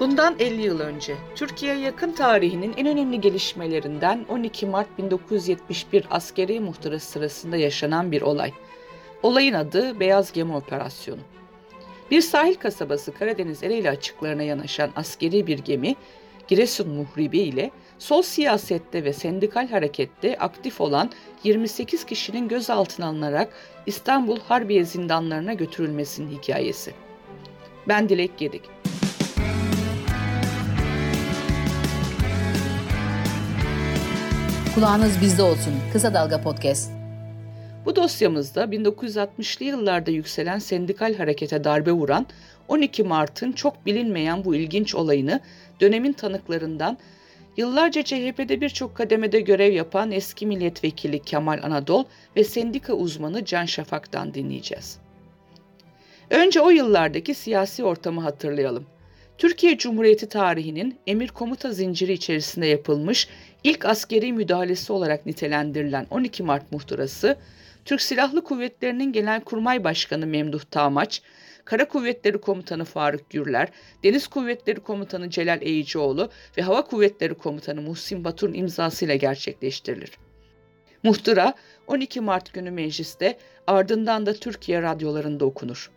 Bundan 50 yıl önce Türkiye yakın tarihinin en önemli gelişmelerinden 12 Mart 1971 askeri muhtırası sırasında yaşanan bir olay. Olayın adı Beyaz Gemi Operasyonu. Bir sahil kasabası Karadeniz Ereğli açıklarına yanaşan askeri bir gemi Giresun muhribi ile sol siyasette ve sendikal harekette aktif olan 28 kişinin gözaltına alınarak İstanbul Harbiye zindanlarına götürülmesinin hikayesi. Ben Dilek Gedik. Kulağınız bizde olsun. Kısa Dalga Podcast. Bu dosyamızda 1960'lı yıllarda yükselen sendikal harekete darbe vuran 12 Mart'ın çok bilinmeyen bu ilginç olayını dönemin tanıklarından yıllarca CHP'de birçok kademede görev yapan eski milletvekili Kemal Anadol ve sendika uzmanı Can Şafak'tan dinleyeceğiz. Önce o yıllardaki siyasi ortamı hatırlayalım. Türkiye Cumhuriyeti tarihinin emir komuta zinciri içerisinde yapılmış ilk askeri müdahalesi olarak nitelendirilen 12 Mart muhtırası, Türk Silahlı Kuvvetleri'nin Genelkurmay Başkanı Memduh Tamaç, Kara Kuvvetleri Komutanı Faruk Gürler, Deniz Kuvvetleri Komutanı Celal Eğicioğlu ve Hava Kuvvetleri Komutanı Muhsin Batur'un imzasıyla gerçekleştirilir. Muhtıra 12 Mart günü mecliste ardından da Türkiye radyolarında okunur.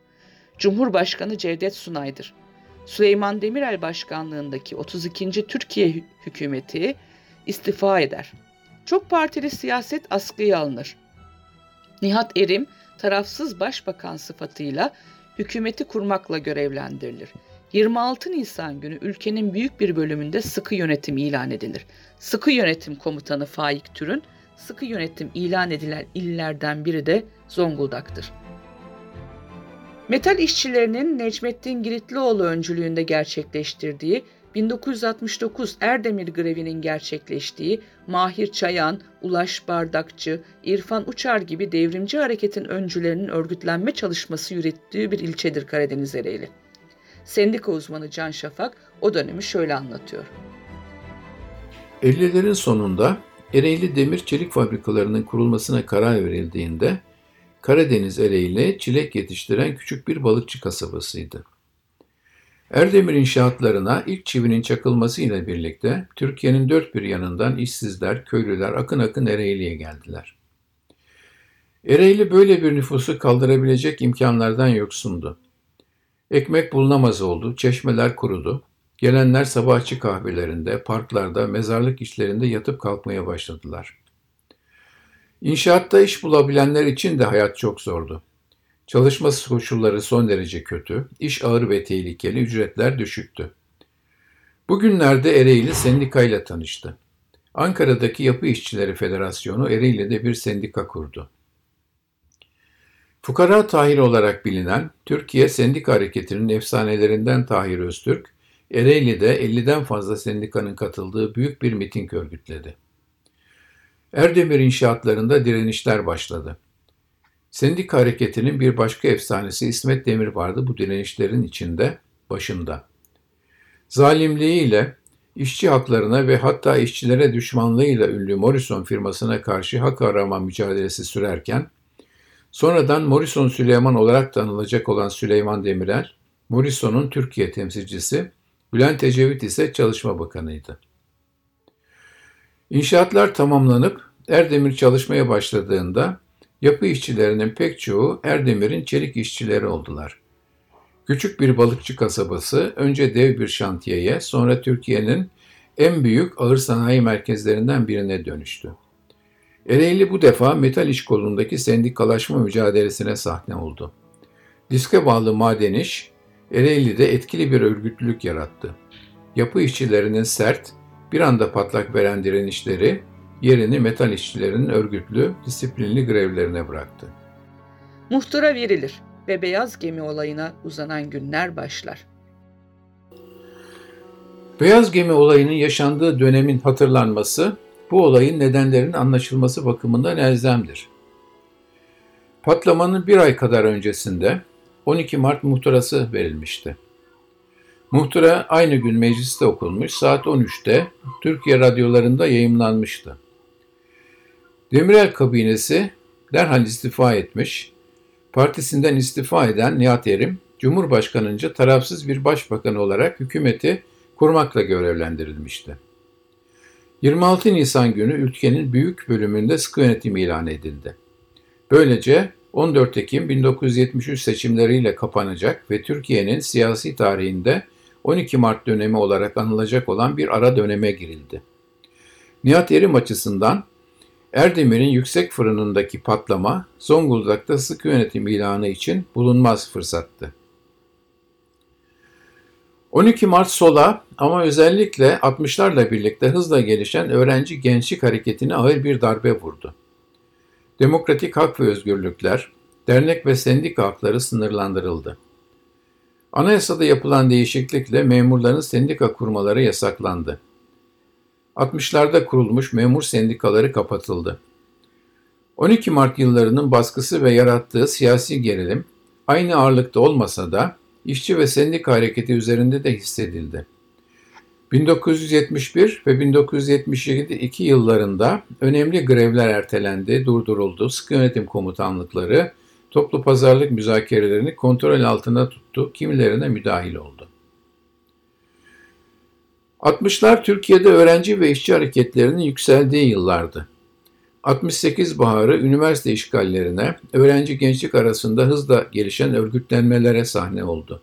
Cumhurbaşkanı Cevdet Sunay'dır. Süleyman Demirel başkanlığındaki 32. Türkiye hükümeti istifa eder. Çok partili siyaset askıya alınır. Nihat Erim tarafsız başbakan sıfatıyla hükümeti kurmakla görevlendirilir. 26 Nisan günü ülkenin büyük bir bölümünde sıkı yönetim ilan edilir. Sıkı yönetim komutanı Faik Türün, sıkı yönetim ilan edilen illerden biri de Zonguldak'tır. Metal işçilerinin Necmettin Giritlioğlu öncülüğünde gerçekleştirdiği 1969 Erdemir grevinin gerçekleştiği Mahir Çayan, Ulaş Bardakçı, İrfan Uçar gibi devrimci hareketin öncülerinin örgütlenme çalışması yürüttüğü bir ilçedir Karadeniz Ereğli. Sendika uzmanı Can Şafak o dönemi şöyle anlatıyor. 50'lerin sonunda Ereğli demir çelik fabrikalarının kurulmasına karar verildiğinde Karadeniz Ereğli çilek yetiştiren küçük bir balıkçı kasabasıydı. Erdemir inşaatlarına ilk çivinin çakılmasıyla birlikte Türkiye'nin dört bir yanından işsizler, köylüler akın akın Ereğli'ye geldiler. Ereğli böyle bir nüfusu kaldırabilecek imkanlardan yoksundu. Ekmek bulunamaz oldu, çeşmeler kurudu. Gelenler sabahçı kahvelerinde, parklarda, mezarlık işlerinde yatıp kalkmaya başladılar. İnşaatta iş bulabilenler için de hayat çok zordu. Çalışma koşulları son derece kötü, iş ağır ve tehlikeli, ücretler düşüktü. Bugünlerde Ereğli sendikayla tanıştı. Ankara'daki Yapı İşçileri Federasyonu Ereğli'de bir sendika kurdu. Fukara Tahir olarak bilinen Türkiye Sendika Hareketi'nin efsanelerinden Tahir Öztürk, Ereğli'de 50'den fazla sendikanın katıldığı büyük bir miting örgütledi. Erdemir inşaatlarında direnişler başladı. Sendika hareketinin bir başka efsanesi İsmet Demir vardı bu direnişlerin içinde, başında. Zalimliğiyle, işçi haklarına ve hatta işçilere düşmanlığıyla ünlü Morrison firmasına karşı hak arama mücadelesi sürerken, sonradan Morrison Süleyman olarak tanılacak olan Süleyman Demirel, Morrison'un Türkiye temsilcisi, Bülent Ecevit ise Çalışma Bakanıydı. İnşaatlar tamamlanıp Erdemir çalışmaya başladığında Yapı işçilerinin pek çoğu Erdemir'in çelik işçileri oldular. Küçük bir balıkçı kasabası önce dev bir şantiyeye sonra Türkiye'nin en büyük ağır sanayi merkezlerinden birine dönüştü. Ereğli bu defa metal iş kolundaki sendikalaşma mücadelesine sahne oldu. Diske bağlı maden iş, Ereğli'de etkili bir örgütlülük yarattı. Yapı işçilerinin sert, bir anda patlak veren direnişleri yerini metal işçilerinin örgütlü, disiplinli grevlerine bıraktı. Muhtıra verilir ve beyaz gemi olayına uzanan günler başlar. Beyaz gemi olayının yaşandığı dönemin hatırlanması, bu olayın nedenlerinin anlaşılması bakımından elzemdir. Patlamanın bir ay kadar öncesinde 12 Mart muhtırası verilmişti. Muhtıra aynı gün mecliste okunmuş, saat 13'te Türkiye radyolarında yayımlanmıştı. Demirel kabinesi derhal istifa etmiş. Partisinden istifa eden Nihat Erim Cumhurbaşkanınca tarafsız bir başbakan olarak hükümeti kurmakla görevlendirilmişti. 26 Nisan günü ülkenin büyük bölümünde sıkı yönetim ilan edildi. Böylece 14 Ekim 1973 seçimleriyle kapanacak ve Türkiye'nin siyasi tarihinde 12 Mart dönemi olarak anılacak olan bir ara döneme girildi. Nihat Erim açısından Erdemir'in yüksek fırınındaki patlama Zonguldak'ta sıkı yönetim ilanı için bulunmaz fırsattı. 12 Mart sola ama özellikle 60'larla birlikte hızla gelişen öğrenci gençlik hareketine ağır bir darbe vurdu. Demokratik hak ve özgürlükler, dernek ve sendika hakları sınırlandırıldı. Anayasada yapılan değişiklikle memurların sendika kurmaları yasaklandı. 60'larda kurulmuş memur sendikaları kapatıldı. 12 Mart yıllarının baskısı ve yarattığı siyasi gerilim aynı ağırlıkta olmasa da işçi ve sendika hareketi üzerinde de hissedildi. 1971 ve 1977 iki yıllarında önemli grevler ertelendi, durduruldu. Sıkı yönetim komutanlıkları toplu pazarlık müzakerelerini kontrol altında tuttu, kimilerine müdahil oldu. 60'lar Türkiye'de öğrenci ve işçi hareketlerinin yükseldiği yıllardı. 68 baharı üniversite işgallerine, öğrenci gençlik arasında hızla gelişen örgütlenmelere sahne oldu.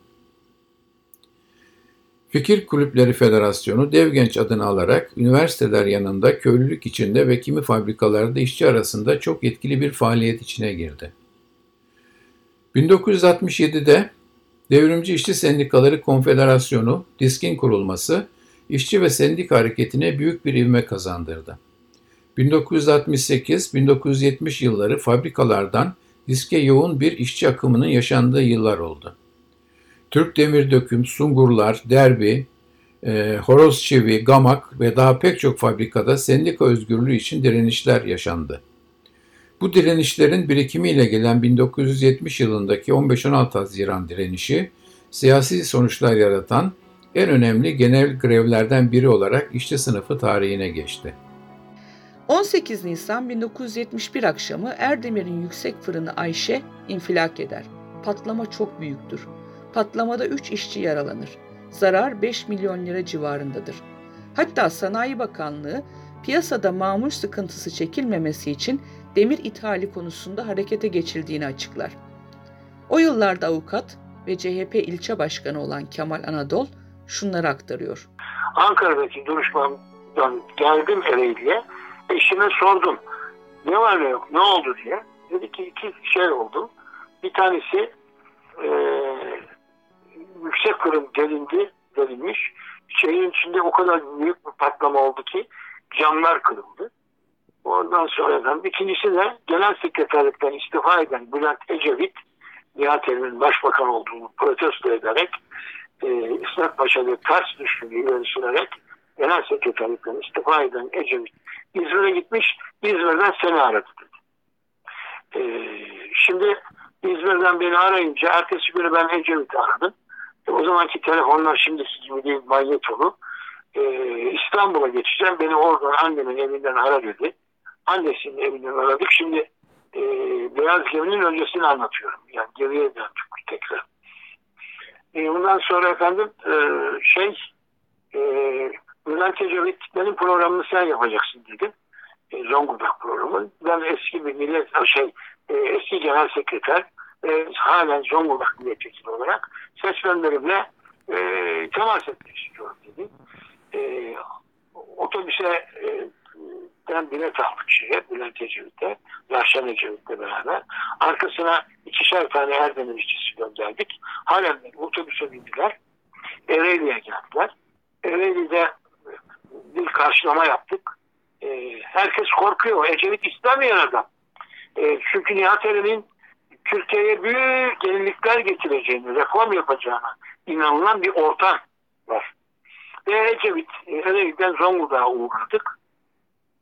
Fikir Kulüpleri Federasyonu Dev Genç adını alarak üniversiteler yanında köylülük içinde ve kimi fabrikalarda işçi arasında çok etkili bir faaliyet içine girdi. 1967'de Devrimci İşçi Sendikaları Konfederasyonu, DİSK'in kurulması, işçi ve sendika hareketine büyük bir ivme kazandırdı. 1968-1970 yılları fabrikalardan diske yoğun bir işçi akımının yaşandığı yıllar oldu. Türk Demir Döküm, Sungurlar, Derbi, e, Horoz Çivi, Gamak ve daha pek çok fabrikada sendika özgürlüğü için direnişler yaşandı. Bu direnişlerin birikimiyle gelen 1970 yılındaki 15-16 Haziran direnişi, siyasi sonuçlar yaratan en önemli genel grevlerden biri olarak işçi sınıfı tarihine geçti. 18 Nisan 1971 akşamı Erdemir'in yüksek fırını Ayşe infilak eder. Patlama çok büyüktür. Patlamada 3 işçi yaralanır. Zarar 5 milyon lira civarındadır. Hatta Sanayi Bakanlığı piyasada mamul sıkıntısı çekilmemesi için demir ithali konusunda harekete geçildiğini açıklar. O yıllarda avukat ve CHP ilçe başkanı olan Kemal Anadol şunları aktarıyor. Ankara'daki duruşmadan geldim Ereğli'ye. Eşime sordum. Ne var ne yok, ne oldu diye. Dedi ki iki şey oldu. Bir tanesi e, yüksek fırın delindi, delinmiş. Şeyin içinde o kadar büyük bir patlama oldu ki camlar kırıldı. Ondan sonradan ikincisi de genel sekreterlikten istifa eden Bülent Ecevit Nihat Emin'in başbakan olduğunu protesto ederek e, İsmet Paşa'da ters düştüğünü ileri sürerek genel sekreterlikten istifa eden Ecevit İzmir'e gitmiş. İzmir'den seni aradı dedi. E, şimdi İzmir'den beni arayınca ertesi günü ben Ecevit'i aradım. E, o zamanki telefonlar şimdi gibi değil manyetolu. E, İstanbul'a geçeceğim. Beni oradan annemin evinden ara dedi. Annesinin evinden aradık. Şimdi e, Beyaz Gemi'nin öncesini anlatıyorum. Yani geriye döndük tekrar. E, bundan sonra efendim e, şey e, Bülent Ecevit benim programını sen yapacaksın dedim. E, Zonguldak programı. Ben eski bir millet şey e, eski genel sekreter e, halen Zonguldak milletvekili olarak seçmenlerimle e, temas etmek istiyorum dedi. E, otobüse e, ben bilet aldık şeye, Bülent Ecevit'e, Rahşan Ecevit'le beraber. Arkasına ikişer tane Erdemir işçisi gönderdik. Halen otobüse bindiler. Ereğli'ye geldiler. Ereğli'de bir karşılama yaptık. E, herkes korkuyor. Ecevit istemeyen adam. E, çünkü Nihat Eren'in Türkiye'ye büyük yenilikler getireceğini, reform yapacağına inanılan bir ortam var. Ve Ecevit Ereğli'den Zonguldak'a uğradık.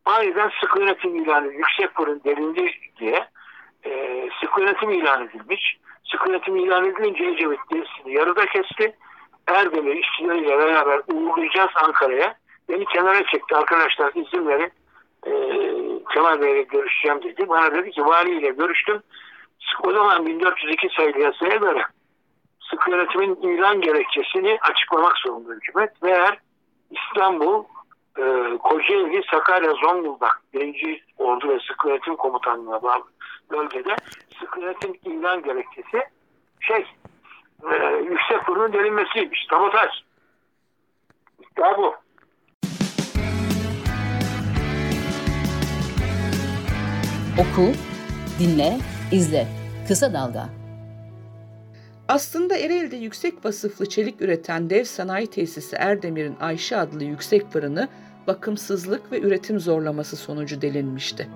Aniden sıkı yönetim ilanı yüksek fırın delindi diye e, sıkı yönetim ilan edilmiş. Sıkı yönetim ilan edilince Ecevit dizisini yarıda kesti. Erdemir işçileriyle beraber uğurlayacağız Ankara'ya. Beni kenara çekti arkadaşlar izin verin. E, Kemal Bey'le görüşeceğim dedi. Bana dedi ki valiyle görüştüm. O zaman 1402 sayılı yasaya göre sıkı yönetimin ilan gerekçesini açıklamak zorunda hükümet. Meğer İstanbul, e, Kocaeli, Sakarya, Zonguldak birinci Ordu ve Sıkı Yönetim Komutanlığı'na bağlı bölgede sıkı yönetim ilan gerekçesi şey e, yüksek kurulun delinmesiymiş. Sabotaj. İddia bu. Oku, dinle, izle. Kısa Dalga. Aslında Ereğli'de yüksek vasıflı çelik üreten dev sanayi tesisi Erdemir'in Ayşe adlı yüksek fırını bakımsızlık ve üretim zorlaması sonucu delinmişti.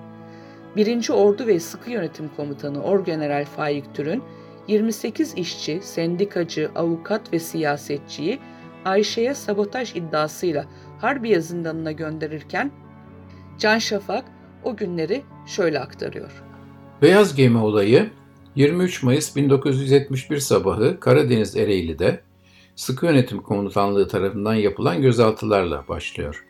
1. Ordu ve Sıkı Yönetim Komutanı Orgeneral Faik Türün 28 işçi, sendikacı, avukat ve siyasetçiyi Ayşe'ye sabotaj iddiasıyla Harbiye zindanına gönderirken Can Şafak o günleri şöyle aktarıyor. Beyaz gemi olayı 23 Mayıs 1971 sabahı Karadeniz Ereğli'de Sıkı Yönetim Komutanlığı tarafından yapılan gözaltılarla başlıyor.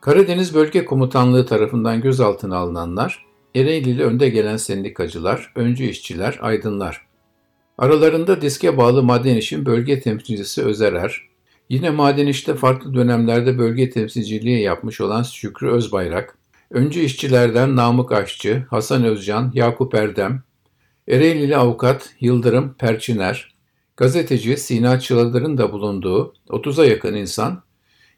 Karadeniz Bölge Komutanlığı tarafından gözaltına alınanlar Ereğli'li önde gelen sendikacılar, öncü işçiler, aydınlar. Aralarında diske bağlı maden işin bölge temsilcisi Özerer, yine maden işte farklı dönemlerde bölge temsilciliği yapmış olan Şükrü Özbayrak, öncü işçilerden Namık Aşçı, Hasan Özcan, Yakup Erdem, Ereğlili avukat Yıldırım Perçiner, gazeteci Sina Çıladır'ın da bulunduğu 30'a yakın insan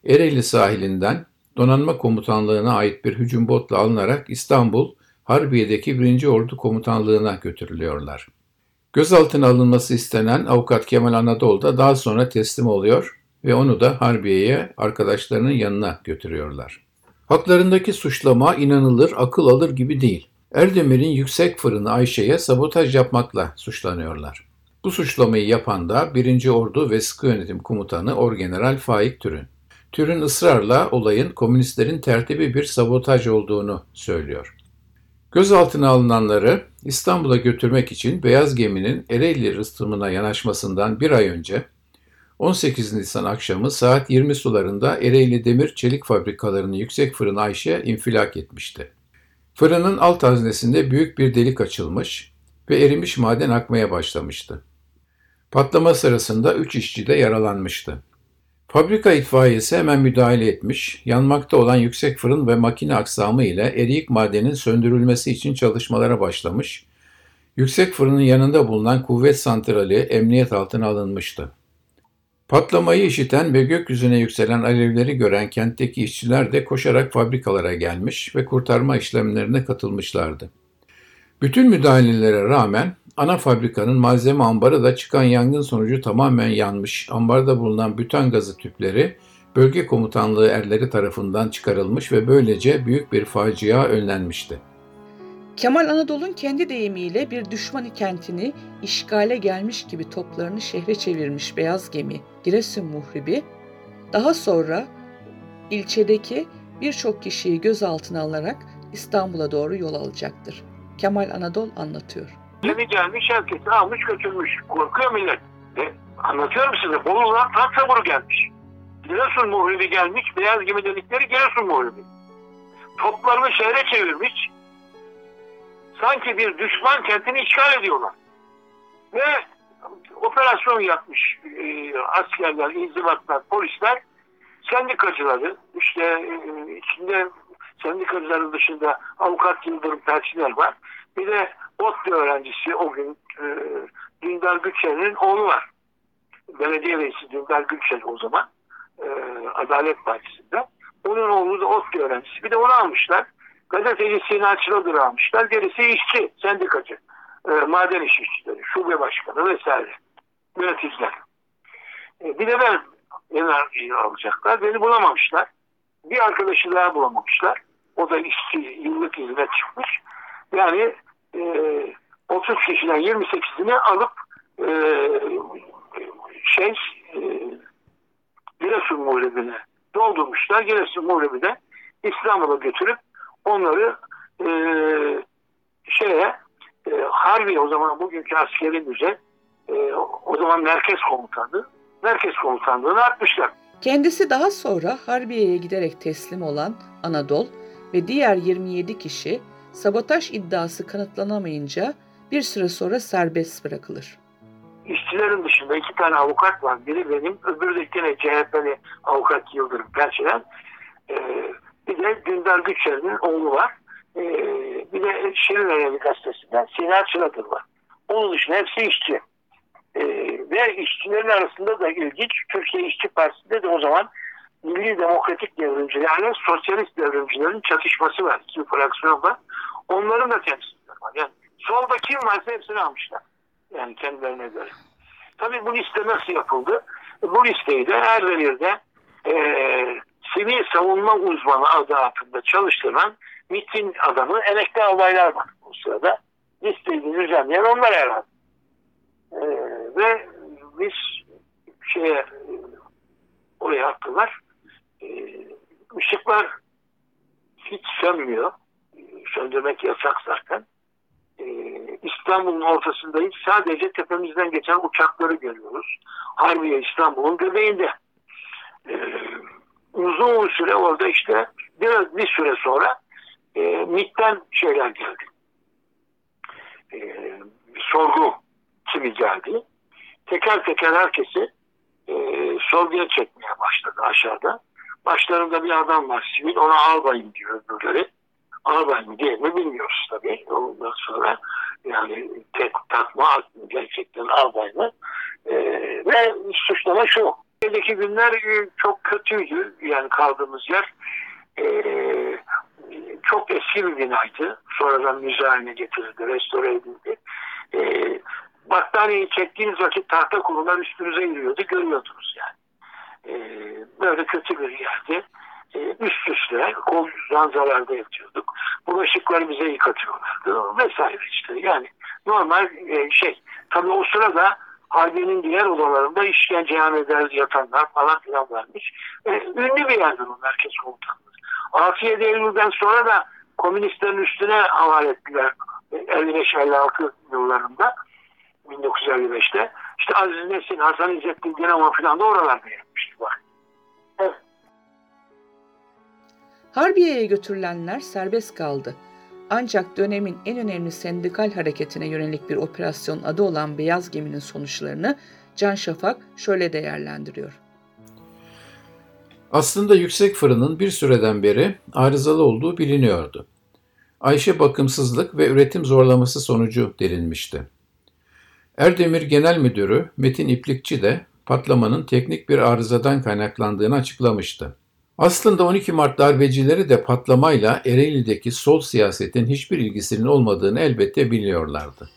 Ereğli sahilinden donanma komutanlığına ait bir hücum botla alınarak İstanbul Harbiye'deki 1. Ordu Komutanlığı'na götürülüyorlar. Gözaltına alınması istenen avukat Kemal Anadolu da daha sonra teslim oluyor ve onu da Harbiye'ye arkadaşlarının yanına götürüyorlar. Haklarındaki suçlama inanılır, akıl alır gibi değil. Erdemir'in yüksek fırını Ayşe'ye sabotaj yapmakla suçlanıyorlar. Bu suçlamayı yapan da 1. Ordu ve Sıkı Yönetim Komutanı Orgeneral Faik Türün. Türün ısrarla olayın komünistlerin tertibi bir sabotaj olduğunu söylüyor. Gözaltına alınanları İstanbul'a götürmek için Beyaz Gemi'nin Ereğli rıstımına yanaşmasından bir ay önce 18 Nisan akşamı saat 20 sularında Ereğli Demir Çelik Fabrikalarının yüksek fırın Ayşe infilak etmişti. Fırının alt haznesinde büyük bir delik açılmış ve erimiş maden akmaya başlamıştı. Patlama sırasında 3 işçi de yaralanmıştı. Fabrika itfaiyesi hemen müdahale etmiş, yanmakta olan yüksek fırın ve makine aksamı ile eriyik madenin söndürülmesi için çalışmalara başlamış, yüksek fırının yanında bulunan kuvvet santrali emniyet altına alınmıştı. Patlamayı işiten ve gökyüzüne yükselen alevleri gören kentteki işçiler de koşarak fabrikalara gelmiş ve kurtarma işlemlerine katılmışlardı. Bütün müdahalelere rağmen ana fabrikanın malzeme ambarı da çıkan yangın sonucu tamamen yanmış. Ambarda bulunan bütan gazı tüpleri bölge komutanlığı erleri tarafından çıkarılmış ve böylece büyük bir facia önlenmişti. Kemal Anadolu'nun kendi deyimiyle bir düşman kentini işgale gelmiş gibi toplarını şehre çevirmiş beyaz gemi Giresun muhribi, daha sonra ilçedeki birçok kişiyi gözaltına alarak İstanbul'a doğru yol alacaktır. Kemal Anadol anlatıyor. Gemi gelmiş herkesi almış götürmüş. Korkuyor millet. E, anlatıyorum size. Bolu'dan tat saburu gelmiş. Giresun muhribi gelmiş. Beyaz gemi dedikleri Giresun muhribi. Toplarını şehre çevirmiş. Sanki bir düşman kentini işgal ediyorlar. Ve operasyon yapmış e, askerler, inzibatlar, polisler sendikacıları işte e, içinde sendikacıların dışında avukat Yıldırım Perçiner var. Bir de ODTÜ öğrencisi o gün e, Dündar Gülçen'in oğlu var. Belediye reisi Dündar Gülçen o zaman e, Adalet Partisi'nde. Onun oğlu da ODTÜ öğrencisi. Bir de onu almışlar. Gazeteci Sinan Çıldır almışlar. Gerisi işçi, sendikacı. E, maden iş işçileri, şube başkanı vesaire. Yöneticiler. E, bir de ben beni alacaklar. Beni bulamamışlar. Bir arkadaşı daha bulamamışlar. O da işçi, yıllık hizmet çıkmış. Yani e, 30 kişiden 28'ini alıp e, şey e, Giresun Muhrebi'ne doldurmuşlar. Giresun Muhrebi'de İstanbul'a götürüp onları e, şeye e, Harbi o zaman bugünkü askeri müze e, o zaman merkez komutanı merkez komutanlığına atmışlar. Kendisi daha sonra Harbiye'ye giderek teslim olan Anadol ve diğer 27 kişi sabotaj iddiası kanıtlanamayınca bir süre sonra serbest bırakılır. işçilerin dışında iki tane avukat var. Biri benim, öbürü de yine CHP'li avukat Yıldırım Perçelen. E, bir de Dündar Güçer'in oğlu var. E, bir de Şirin Önemli Gazetesi'nden Sinan Çıratır var. Onun dışında hepsi işçi. E, ve işçilerin arasında da ilginç Türkiye İşçi Partisi'nde de o zaman Milli Demokratik Devrimcilerle Sosyalist Devrimcilerin çatışması var. İki fraksiyon var. Onların da temsilcileri var. Yani solda kim varsa hepsini almışlar. Yani kendilerine göre. Tabii bu liste nasıl yapıldı? Bu listeyi de her yerde e, sivil savunma uzmanı adı altında çalıştıran MİT'in adamı emekli alaylar var bu sırada. Listeyi düzenleyen onlar herhalde. E, ve biz şeye oraya attılar. E, ışıklar hiç sönmüyor. Söndürmek yasak zaten. E, İstanbul'un ortasındayız. Sadece tepemizden geçen uçakları görüyoruz. Harbiye İstanbul'un göbeğinde. E, uzun süre orada işte biraz bir süre sonra e, MİT'ten şeyler geldi. E, sorgu kimi geldi. Teker teker herkesi e, sorguya çekmeye başladı aşağıda. Başlarında bir adam var sivil ona albayım diyor öbürleri. Albay mı değil mi bilmiyoruz tabii. Ondan sonra yani tek takma gerçekten albay mı? E, ve suçlama şu. Önceki günler e, çok kötüydü yani kaldığımız yer. E, çok eski bir binaydı. Sonradan müze haline getirildi, restore edildi. E, battaniyeyi çektiğiniz vakit tahta kurular üstünüze yürüyordu, görüyordunuz yani. E, böyle kötü bir yerdi. Üst üste kol ranzalarda yatıyorduk. Bulaşıkları bize yıkatıyorlardı vesaire işte. Yani normal şey. Tabii o sırada Harbiye'nin diğer odalarında işkencehaneler yatanlar falan filan varmış. E, ünlü bir yerdir o merkez komutanlığı. 6-7 Eylül'den sonra da komünistlerin üstüne havale ettiler 55-56 yıllarında 1955'te. İşte Aziz Nesin, Hasan İzzettin Dinamo falan da oralarda yapmıştı. Bak. Evet. Harbiye'ye götürülenler serbest kaldı. Ancak dönemin en önemli sendikal hareketine yönelik bir operasyon adı olan Beyaz Gemi'nin sonuçlarını Can Şafak şöyle değerlendiriyor. Aslında yüksek fırının bir süreden beri arızalı olduğu biliniyordu. Ayşe bakımsızlık ve üretim zorlaması sonucu delinmişti. Erdemir Genel Müdürü Metin İplikçi de patlamanın teknik bir arızadan kaynaklandığını açıklamıştı. Aslında 12 Mart darbecileri de patlamayla Ereğli'deki sol siyasetin hiçbir ilgisinin olmadığını elbette biliyorlardı.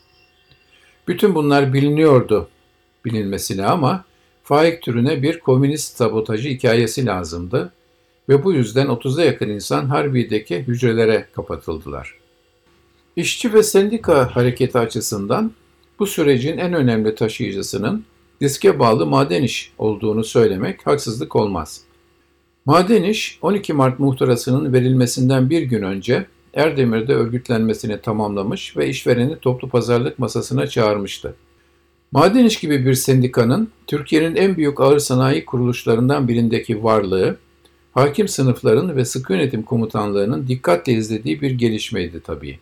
Bütün bunlar biliniyordu bilinmesine ama faik türüne bir komünist sabotajı hikayesi lazımdı ve bu yüzden 30'a yakın insan Harbiye'deki hücrelere kapatıldılar. İşçi ve sendika hareketi açısından bu sürecin en önemli taşıyıcısının diske bağlı maden iş olduğunu söylemek haksızlık olmaz. Maden iş 12 Mart muhtırasının verilmesinden bir gün önce Erdemir'de örgütlenmesini tamamlamış ve işvereni toplu pazarlık masasına çağırmıştı. Maden iş gibi bir sendikanın Türkiye'nin en büyük ağır sanayi kuruluşlarından birindeki varlığı, hakim sınıfların ve sıkı yönetim komutanlığının dikkatle izlediği bir gelişmeydi tabii.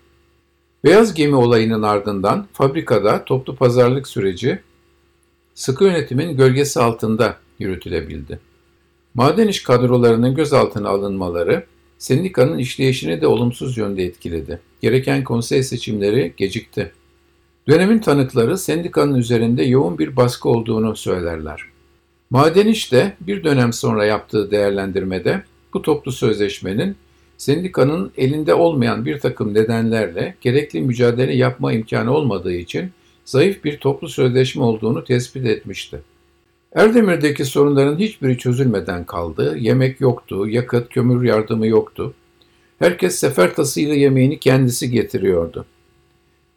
Beyaz gemi olayının ardından fabrikada toplu pazarlık süreci sıkı yönetimin gölgesi altında yürütülebildi. Maden iş kadrolarının gözaltına alınmaları sendikanın işleyişini de olumsuz yönde etkiledi. Gereken konsey seçimleri gecikti. Dönemin tanıkları sendikanın üzerinde yoğun bir baskı olduğunu söylerler. Maden iş de bir dönem sonra yaptığı değerlendirmede bu toplu sözleşmenin sendikanın elinde olmayan bir takım nedenlerle gerekli mücadele yapma imkanı olmadığı için zayıf bir toplu sözleşme olduğunu tespit etmişti. Erdemir'deki sorunların hiçbiri çözülmeden kaldı. Yemek yoktu, yakıt, kömür yardımı yoktu. Herkes sefer tasıyla yemeğini kendisi getiriyordu.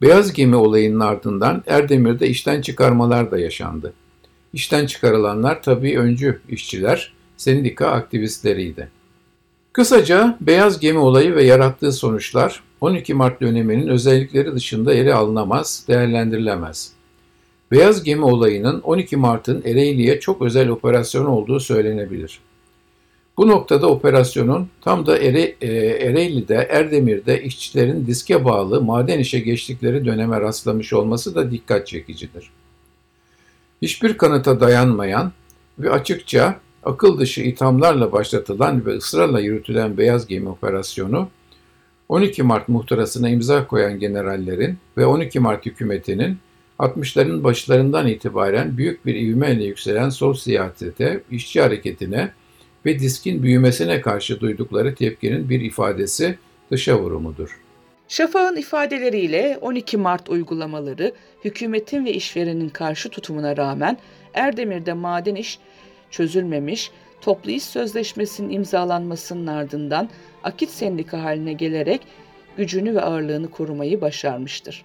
Beyaz gemi olayının ardından Erdemir'de işten çıkarmalar da yaşandı. İşten çıkarılanlar tabii öncü işçiler, sendika aktivistleriydi. Kısaca beyaz gemi olayı ve yarattığı sonuçlar 12 Mart döneminin özellikleri dışında ele alınamaz, değerlendirilemez. Beyaz gemi olayının 12 Mart'ın Ereğli'ye çok özel operasyon olduğu söylenebilir. Bu noktada operasyonun tam da Ere, e, Ereğli'de, Erdemir'de işçilerin diske bağlı maden işe geçtikleri döneme rastlamış olması da dikkat çekicidir. Hiçbir kanıta dayanmayan ve açıkça akıl dışı ithamlarla başlatılan ve ısrarla yürütülen Beyaz Gemi operasyonu 12 Mart muhtırasına imza koyan generallerin ve 12 Mart hükümetinin 60'ların başlarından itibaren büyük bir ivmeyle yükselen sol siyasete, işçi hareketine ve diskin büyümesine karşı duydukları tepkinin bir ifadesi dışa vurumudur. Şafak'ın ifadeleriyle 12 Mart uygulamaları hükümetin ve işverenin karşı tutumuna rağmen Erdemir'de maden iş çözülmemiş, toplu iş sözleşmesinin imzalanmasının ardından akit sendika haline gelerek gücünü ve ağırlığını korumayı başarmıştır.